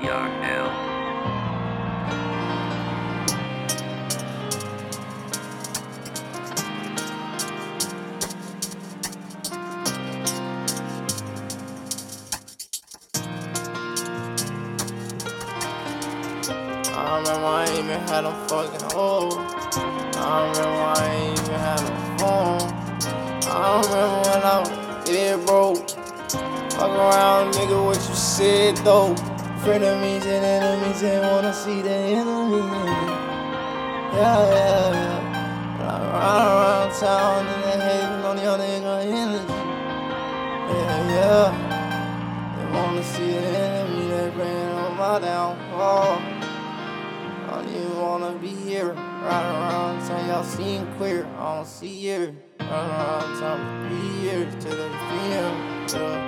TRL. I remember I ain't even had a fucking hoe. I remember I ain't even had a phone. I remember when I was dead broke. Fuck around, nigga, what you said though. Frenemies and enemies ain't wanna see the enemy. Yeah, yeah, yeah. I ride around town and they hating on your nigga energy. Yeah, yeah. They wanna see the enemy, they bring on my downfall. Oh, I don't even wanna be here. Ride around till y'all seeing queer. I don't see here. Ride around I'm three years till they free. Yeah.